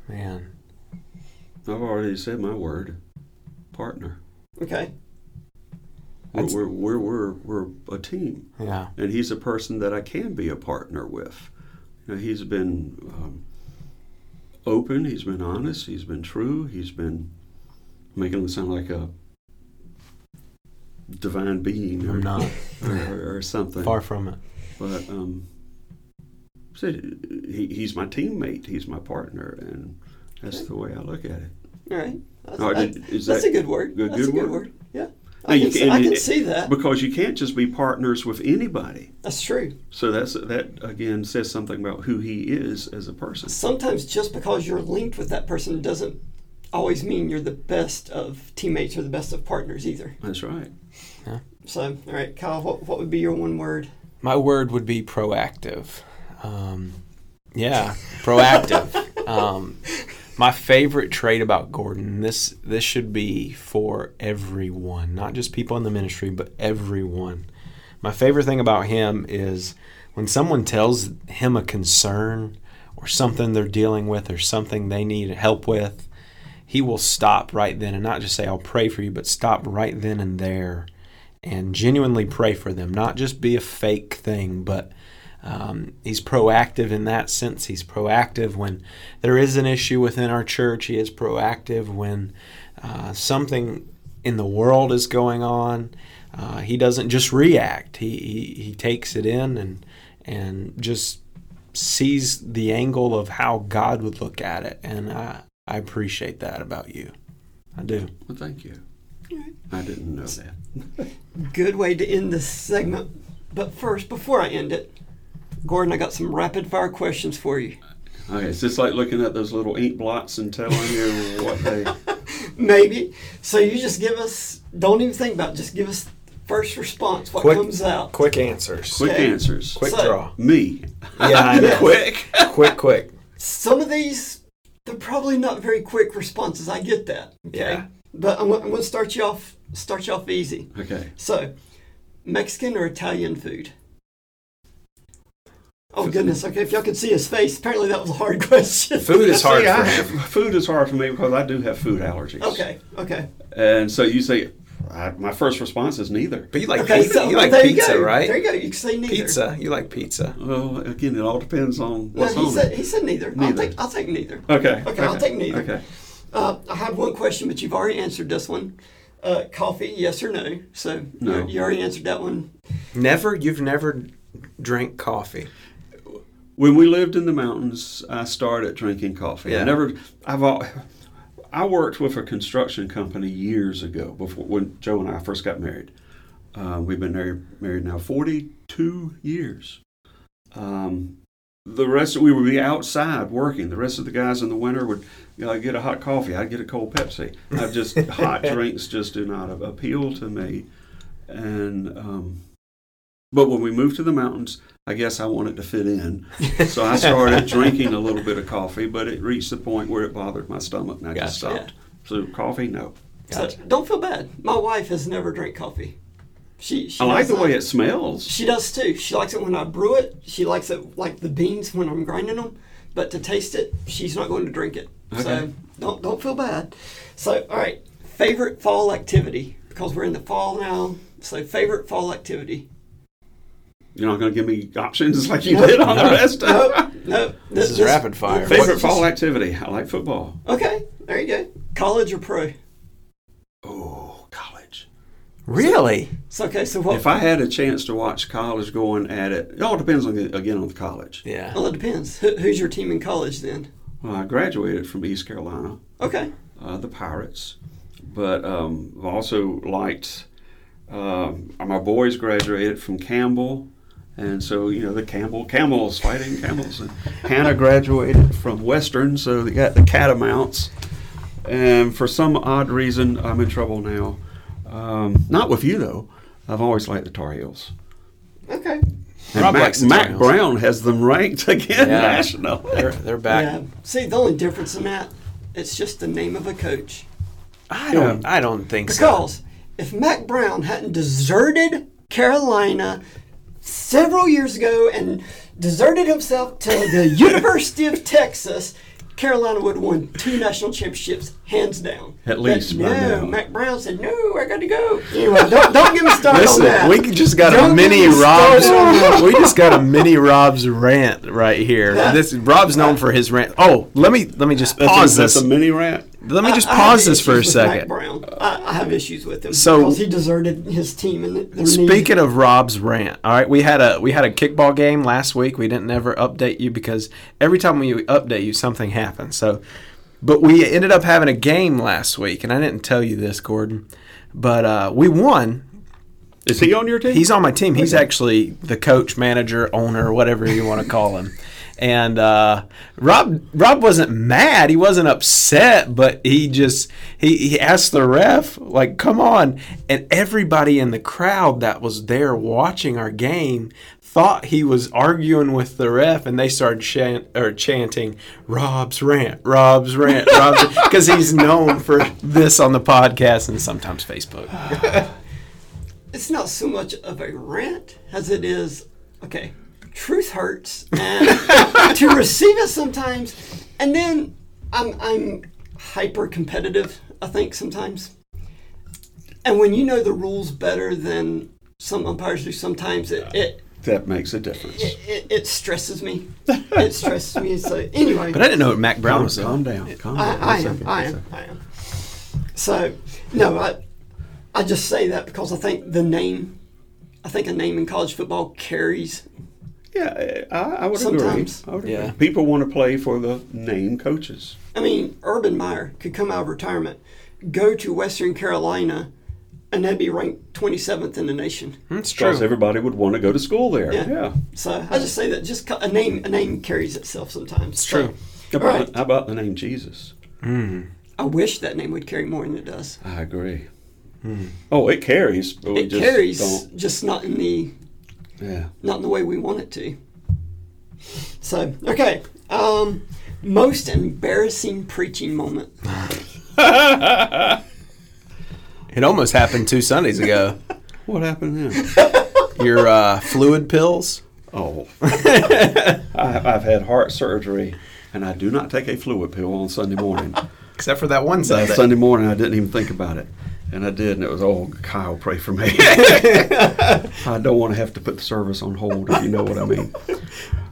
man. I've already said my word. Partner. Okay. We're, we're, we're, we're, we're a team. Yeah. and he's a person that I can be a partner with. You know, he's been um, open, he's been honest, he's been true, he's been making him sound like a divine being or, not. or, or, or something. Far from it. But um, so he, he's my teammate, he's my partner, and that's the way I look at it. All right. That's, Now, that- that's that a good word. good- that's good a good word? word. Yeah. Now, I you can, see, can- I can it- see that. Because you can't just be partners with anybody. That's true. So that's that again says something about who he is as a person. Sometimes just because you're linked with that person doesn't always mean you're the best of teammates or the best of partners either. That's right. Yeah. So, all right, Kyle, what, what would be your one word? My word would be proactive. Um, yeah, proactive. um, my favorite trait about Gordon. This this should be for everyone, not just people in the ministry, but everyone. My favorite thing about him is when someone tells him a concern or something they're dealing with or something they need help with, he will stop right then and not just say, I'll pray for you, but stop right then and there and genuinely pray for them, not just be a fake thing, but um, he's proactive in that sense. He's proactive when there is an issue within our church. He is proactive when uh, something in the world is going on. Uh, he doesn't just react. He, he he takes it in and and just sees the angle of how God would look at it, and I I appreciate that about you. I do. Well, thank you. I didn't know that. Good way to end this segment. But first, before I end it, Gordon, I got some rapid fire questions for you. Okay, it's just like looking at those little ink blots and telling you what they. Maybe. So you just give us, don't even think about it, just give us first response, what Quick- comes out. Quick answers. Quick Okay. answers. Quick So- draw. Me. Yeah, I know. Quick. quick, quick. Some of these, they're probably not very quick responses. I get that. Okay. Yeah. But I'm, I'm going to start you off, start you off easy. Okay. So, Mexican or Italian food? Oh goodness. Okay, if y'all could see his face, apparently that was a hard question. Food is hard See, for have, him. food is hard for me because I do have food allergies. Okay. Okay. And so you say, I, my first response is neither. But you like okay. pizza, So you like there pizza, you right? There you go. You can say neither. Pizza. You like pizza. Well, again, it all depends on No, what's he on said it. he said neither. I'll Neither. take I'll take neither. Okay. Okay, I'll take neither. Okay. Uh, I have one question, but you've already answered this one. Uh, coffee, yes or no? So No. you, you already answered that one. Never. You've never drank coffee. When we lived in the mountains, I started drinking coffee. Yeah. I never. I've. I worked with a construction company years ago before when Joe and I first got married. Uh, we've been married, married now 42 years. Um, the rest of, we would be outside working. The rest of the guys in the winter would you know, get a hot coffee. I'd get a cold Pepsi. I just hot drinks just do not appeal to me. And um, but when we moved to the mountains, I guess I wanted to fit in, so I started drinking a little bit of coffee. But it reached the point where it bothered my stomach, and I just Gotcha. stopped. So coffee, no. Gotcha. So don't feel bad. My wife has never drank coffee. She, she I like does the way it smells. She does too. She likes it when I brew it. She likes it like the beans when I'm grinding them. But to taste it, she's not going to drink it. Okay. So don't don't feel bad. So all right, favorite fall activity because we're in the fall now. So favorite fall activity. You're not going to give me options like you No. did on the rest. No, no. This is rapid fire. Favorite fall activity? I like football. Okay, there you go. College or pro? Oh, college. Really? So okay, so what? If I had a chance to watch college going at it, it all depends on the, again on the college. Yeah. well, it depends. Who, who's your team in college then? Well, I graduated from East Carolina, Okay. uh, the Pirates, but um, I've also liked. Um, my boys graduated from Campbell, and so you know the Campbell camels, fighting camels. And Hannah graduated from Western, so they got the Catamounts. And for some odd reason, I'm in trouble now. Um, not with you though. I've always liked the Tar Heels. Okay. And Rob Mac, likes the Mack Brown has them ranked again Yeah. national. They're they're back. Yeah. See, the only difference in that, it's just the name of a coach. I don't. I don't think so. Because if Mack Brown hadn't deserted Carolina several years ago and deserted himself to the University of Texas, Carolina would have won two national championships, hands down. At least But no. Mack Brown said, "No, I got to go." Anyway, don't, don't get me started on Listen, that. we just got a Don't get mini on Rob's. We just got a mini Rob's rant right here. This Rob's known for his rant. Oh, let me let me just That's, pause a, that's this. a mini rant. Let me just I- I pause this for a issues with Mack second. Brown. I, I have issues with him So- because he deserted his team and their need- Speaking of Rob's rant, all right, we had a we had a kickball game last week. We didn't ever update you because every time we update you, something happens. So, but we ended up having a game last week, and I didn't tell you this, Gordon, but uh, we won. Is he on your team? He's on my team. He's actually the coach, manager, owner, whatever you want to call him. And uh, Rob Rob wasn't mad. He wasn't upset, but he just he, he asked the ref like, "Come on!" And everybody in the crowd that was there watching our game thought he was arguing with the ref, and they started chant, or chanting, "Rob's rant, Rob's rant," Rob's," because he's known for this on the podcast and sometimes Facebook. it's not so much of a rant as it is okay truth hurts and to receive it sometimes and then i'm i'm hyper competitive i think sometimes and when you know the rules better than some umpires do sometimes it it, that makes a difference. it, it, it stresses me it stresses me so anyway But I didn't know Mack Brown was calm down. down. Calm down. I, I One am. second, I one am. second. I am. So, no, I, I just say that because I think the name, I think a name in college football carries. Yeah, I, I would Sometimes. agree. I would Yeah. agree. People want to play for the name coaches. I mean, Urban Meyer could come out of retirement, go to Western Carolina, and they'd be ranked 27th in the nation. It's Because true. everybody would want to go to school there. Yeah. Yeah. So I just say that just a name, a name carries itself sometimes. It's So, true. How about, Right. how about the name Jesus? Mm. I wish that name would carry more than it does. I agree. Mm. Oh, it carries, but we It just carries, don't. just not in the Yeah. not in the way we want it to. So, okay. Um, most embarrassing preaching moment. It almost happened two Sundays ago. What happened then? Your uh, fluid pills. oh, I, I've had heart surgery, and I do not take a fluid pill on Sunday morning. Except for that one Sunday. Sunday morning, I didn't even think about it. And I did, and it was, oh, Kyle, pray for me. I don't want to have to put the service on hold, if you know what I mean.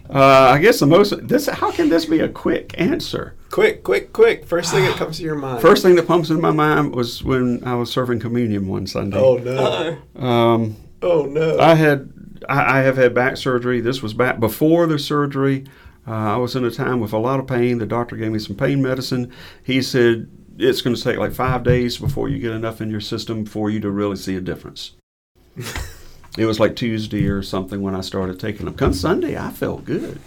Uh, I guess the most, this, how can this be a quick answer? Quick, quick, quick. First thing that comes to your mind. First thing that pumps in my mind was when I was serving communion one Sunday. Oh, no. Uh, Um, Oh, no. I had, I, I have had back surgery. This was back before the surgery. Uh, I was in a time with a lot of pain. The doctor gave me some pain medicine. He said it's going to take like five days before you get enough in your system for you to really see a difference. it was like Tuesday or something when I started taking them. Come Sunday, I felt good.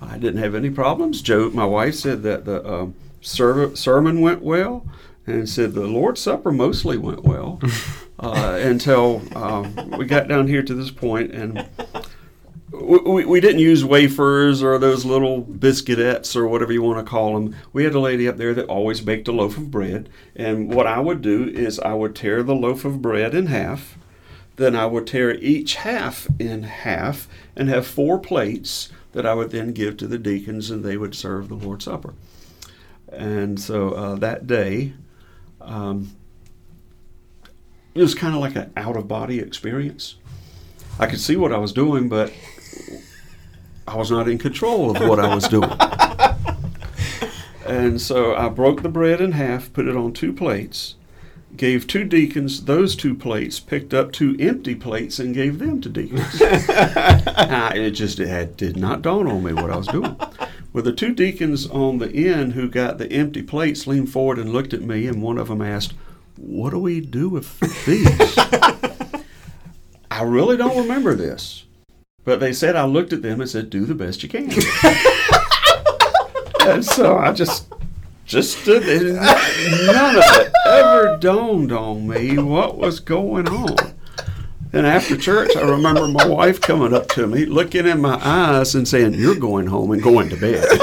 I didn't have any problems. Joe, my wife, said that the um, ser- sermon went well, and said the Lord's Supper mostly went well uh, until um, we got down here to this point, and we, we, didn't use wafers or those little biscuitettes or whatever you want to call them. We had a lady up there that always baked a loaf of bread, and what I would do is I would tear the loaf of bread in half, then I would tear each half in half and have four plates that I would then give to the deacons and they would serve the Lord's Supper. And so uh, that day, um, it was kind of like an out of body experience. I could see what I was doing, but I was not in control of what I was doing. and so I broke the bread in half, put it on two plates, gave two deacons those two plates, picked up two empty plates, and gave them to deacons. Now, ah, it just it had, did not dawn on me what I was doing. Well, the two deacons on the end who got the empty plates leaned forward and looked at me, and one of them asked, What do we do with these? I really don't remember this. But they said I looked at them and said, "Do the best you can." and so I just just stood there. None of it ever dawned on me what was going on. And after church, I remember my wife coming up to me, looking in my eyes, and saying, "You're going home and going to bed."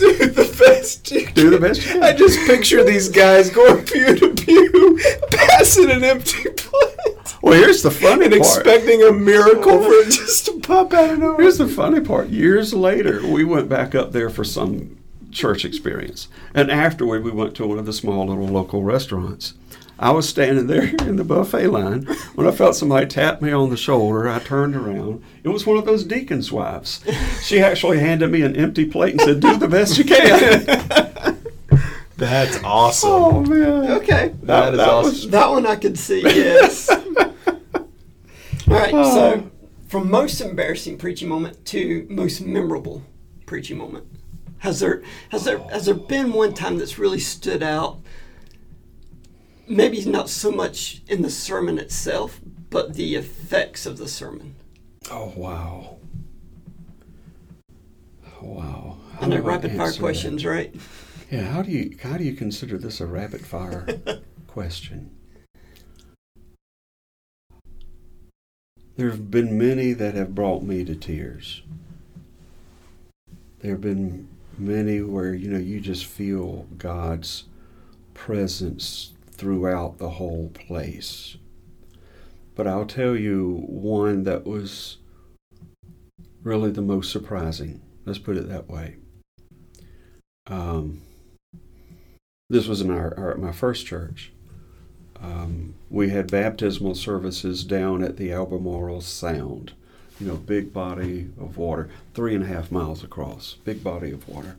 Do the best you can. Do the best you can. I just picture these guys going pew to pew, passing an empty plate, Well, here's the funny and part. expecting a miracle for it just to pop out of nowhere. Here's the funny part. Years later, we went back up there for some church experience. And afterward, we went to one of the small little local restaurants. I was standing there in the buffet line when I felt somebody tap me on the shoulder. I turned around. It was one of those deacon's wives. She actually handed me an empty plate and said, Do the best you can. That's awesome. oh, man. Okay. That is that awesome. was- That one I could see, yes. All right, oh. so from most embarrassing preaching moment to most memorable preaching moment. Has there has there has there been one time that's really stood out? Maybe not so much in the sermon itself, but the effects of the sermon. Oh, wow. Wow. How I know rapid fire answer that? questions, right? Yeah, how do you how do you consider this a rapid fire question? There have been many that have brought me to tears. There have been many where you know you just feel God's presence throughout the whole place. But I'll tell you one that was really the most surprising. Let's put it that way. Um, this was in our, our my first church. Um, we had baptismal services down at the Albemarle Sound, you know, big body of water, three and a half miles across, big body of water,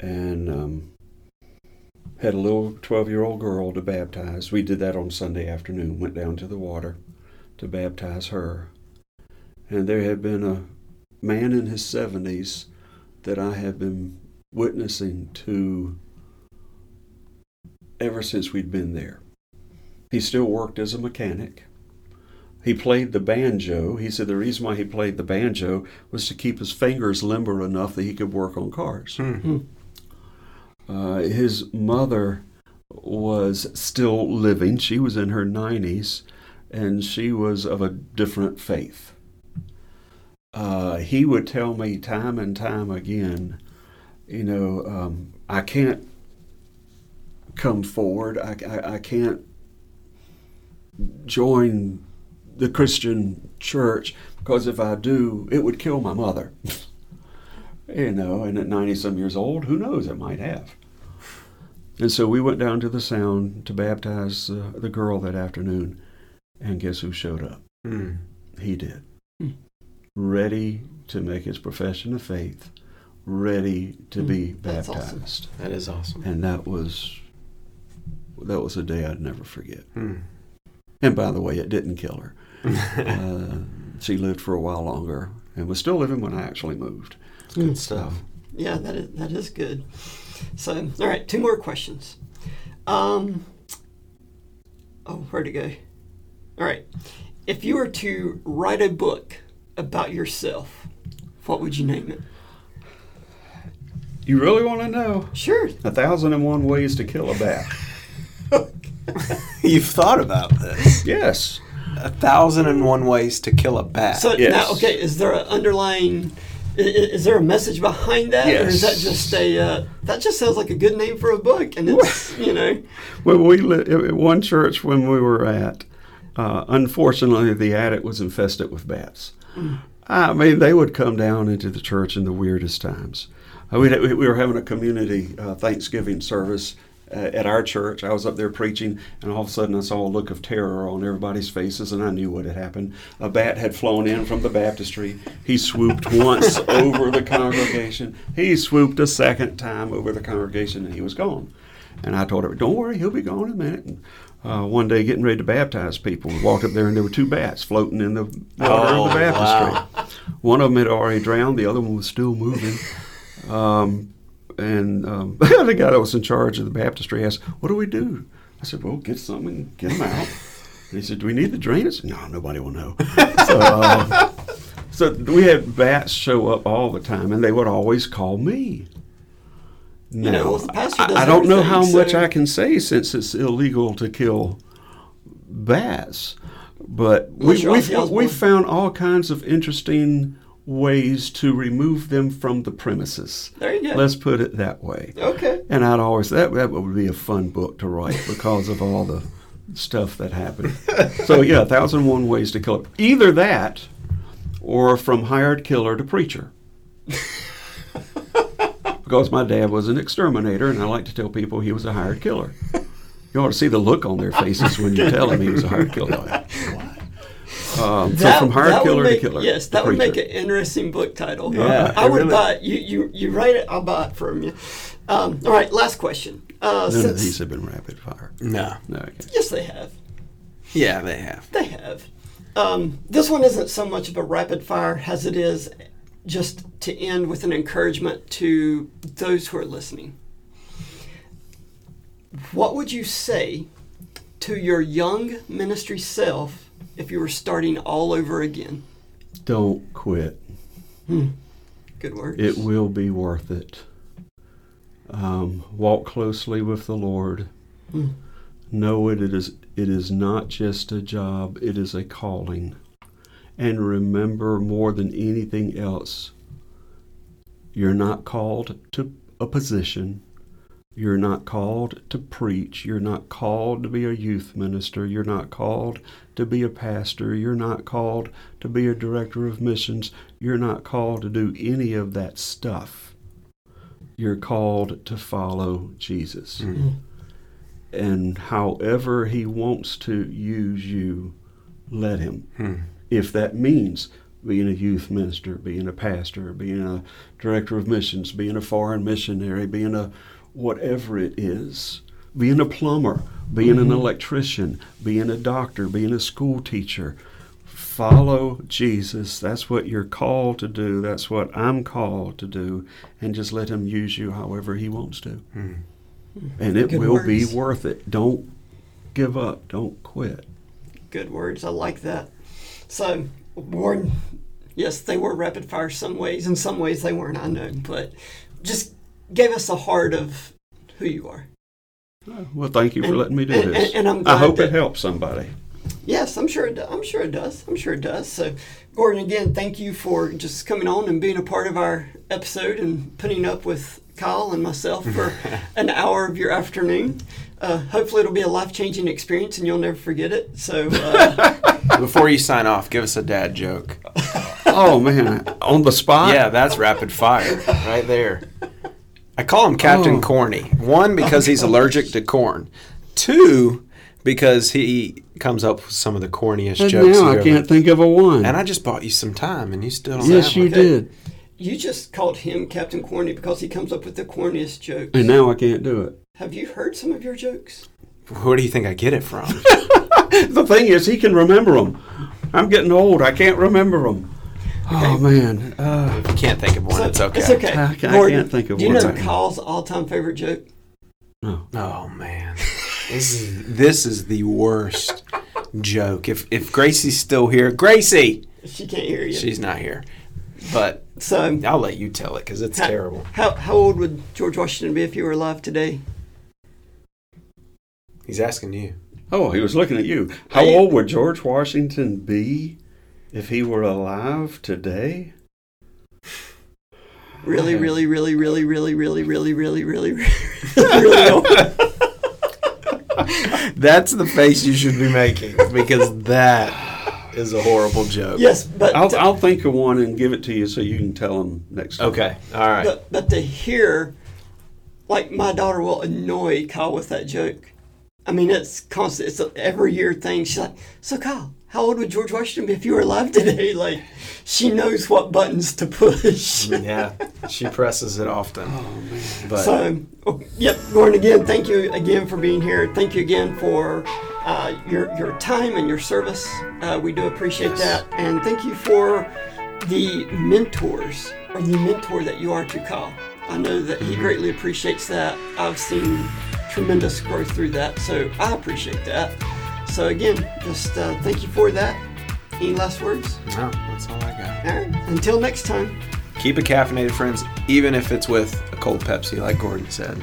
and um, had a little twelve-year-old girl to baptize. We did that on Sunday afternoon. Went down to the water to baptize her, and there had been a man in his seventies that I have been witnessing to ever since we'd been there. He still worked as a mechanic. He played the banjo. He said the reason why he played the banjo was to keep his fingers limber enough that he could work on cars. Hmm. Uh, his mother was still living. She was in her 90s, and she was of a different faith. Uh, he would tell me time and time again, you know, um, I can't come forward. I, I, I can't join the Christian church because if I do, it would kill my mother. you know, and at 90 some years old, who knows, it might have. And so we went down to the sound to baptize uh, the girl that afternoon, and guess who showed up? Hmm. He did. Hmm. Ready to make his profession of faith, ready to Hmm. be That's baptized. awesome. That is awesome. And that was that was a day I'd never forget. And by the way, it didn't kill her. uh, she lived for a while longer and was still living when I actually moved. Good stuff. Yeah, that is that is good. So, all right, two more questions. Um, oh, where'd it go? All right, if you were to write a book about yourself, what would you name it? You really want to know? Sure. A thousand and one ways to kill a bat. You've thought about this. yes. A thousand and one ways to kill a bat. So Yes. now, okay, is there an underlying? i- i- Is there a message behind that, or is that just a? Uh, that just sounds like a good name for a book, and it's you know. When we li- at one church when we were at, Uh, unfortunately, the attic was infested with bats. I mean, they would come down into the church in the weirdest times. Uh, we, we were having a community uh, Thanksgiving service uh, at our church. I was up there preaching, and all of a sudden I saw a look of terror on everybody's faces, and I knew what had happened. A bat had flown in from the baptistry. He swooped once over the congregation. He swooped a second time over the congregation, and he was gone. And I told her, "Don't worry, he'll be gone in a minute." And, uh, one day, getting ready to baptize people, we walked up there, and there were two bats floating in the water Oh, of the baptistry. One of them had already drowned; the other one was still moving. Um, and um, the guy that was in charge of the baptistry asked, "What do we do?" I said, "Well, get something, and get them out." And he said, "Do we need the drain?" I said, "No, nobody will know." so, uh, so we had bats show up all the time, and they would always call me. You know, well, the pastor I, I don't know how much I can say since it's illegal to kill bats, but we, we, we found all kinds of interesting ways to remove them from the premises. There you go. Let's put it that way. Okay. And I'd always that that would be a fun book to write because of all the stuff that happened. so yeah, a thousand and one ways to kill it. Either that, or from hired killer to preacher. because my dad was an exterminator, and I like to tell people he was a hired killer. You ought to see the look on their faces when you tell them he was a hired killer. Like, what? Um, so from hired that would killer make, to killer. Yes, that would make an interesting book title. Yeah, I would really- buy it. You, you, you write it, I'll buy it from you. Um, all right, last question. Uh, None of these have been rapid fire. No. No, okay. yes, they have. Yeah, they have. They have. Um, this one isn't so much of a rapid fire as it is just to end with an encouragement to those who are listening. What would you say to your young ministry self if you were starting all over again? Don't quit. Good words. It will be worth it. Um, walk closely with the Lord. Hmm. Know it, it is it is not just a job; it is a calling. And remember, more than anything else, you're not called to a position. You're not called to preach. You're not called to be a youth minister. You're not called to be a pastor. You're not called to be a director of missions. You're not called to do any of that stuff. You're called to follow Jesus. And however he wants to use you, let him. Hmm. If that means being a youth minister, being a pastor, being a director of missions, being a foreign missionary, being a whatever it is, being a plumber, being an mm-hmm. electrician, being a doctor, being a school teacher. Follow Jesus. That's what you're called to do. That's what I'm called to do. And just let Him use you however He wants to. Hmm. And it Good will be worth it. Don't give up. Don't quit. Good words. I like that. So, Warren, yes, they were rapid fire some ways. In some ways, they weren't, I know. But just gave us a heart of who you are. Well, thank you for And- letting me do and- this. and- and I'm I hope that- it helps somebody. Yes, I'm sure it does. I'm sure it does. I'm sure it does. So, Gordon, again, thank you for just coming on and being a part of our episode and putting up with Kyle and myself for an hour of your afternoon. Uh, hopefully, it'll be a life changing experience and you'll never forget it. So, uh, Before you sign off, give us a dad joke. Oh man, on the spot. Yeah, that's rapid fire right there. I call him Captain Oh. Corny. One, because he's allergic to corn. Two, because he comes up with some of the corniest And jokes. now you I can't ever- think of a one. And I just bought you some time, and you still don't yes, have you one. Did. you just called him Captain Corny because he comes up with the corniest jokes. And now I can't do it. Have you heard some of your jokes? Where do you think I get it from? The thing is, he can remember them. I'm getting old. I can't remember them. Oh man. Uh, if you can't think of one, So- it's okay. It's okay. I I Gordon, can't think of one. do you one know right. Kyle's all time favorite joke? no. Oh man, this is this is the worst joke. If if Gracie's still here, Gracie, She can't hear you. she's not here, but so, I'll let you tell it because it's Ha- terrible. How, how old would George Washington be if he were alive today? He's asking you. Oh, he was looking at you. How old would George Washington be if he were alive today? Really, Okay. really, really, really, really, really, really, really, really, really, really old. That's the face you should be making because that is a horrible joke. Yes, but I'll, to, I'll think of one and give it to you so you can tell them next time. Okay. All right. but, but to hear, like my daughter will annoy Kyle with that joke. I mean, it's constant. It's an every year thing. She's like, "So Kyle, how old would George Washington be if you were alive today?" Like, she knows what buttons to push. yeah, she presses it often. Oh, But So, oh, yep, Gordon, again, thank you again for being here. Thank you again for uh, your your time and your service. Uh, we do appreciate that, and thank you for the mentors or the mentor that you are to Kyle. I know that he greatly appreciates that. I've seen tremendous growth through that, so I appreciate that. So again, just uh, thank you for that. Any last words? no, that's all I got. All right. Until next time. Keep it caffeinated, friends, even if it's with a cold Pepsi, like Gordon said.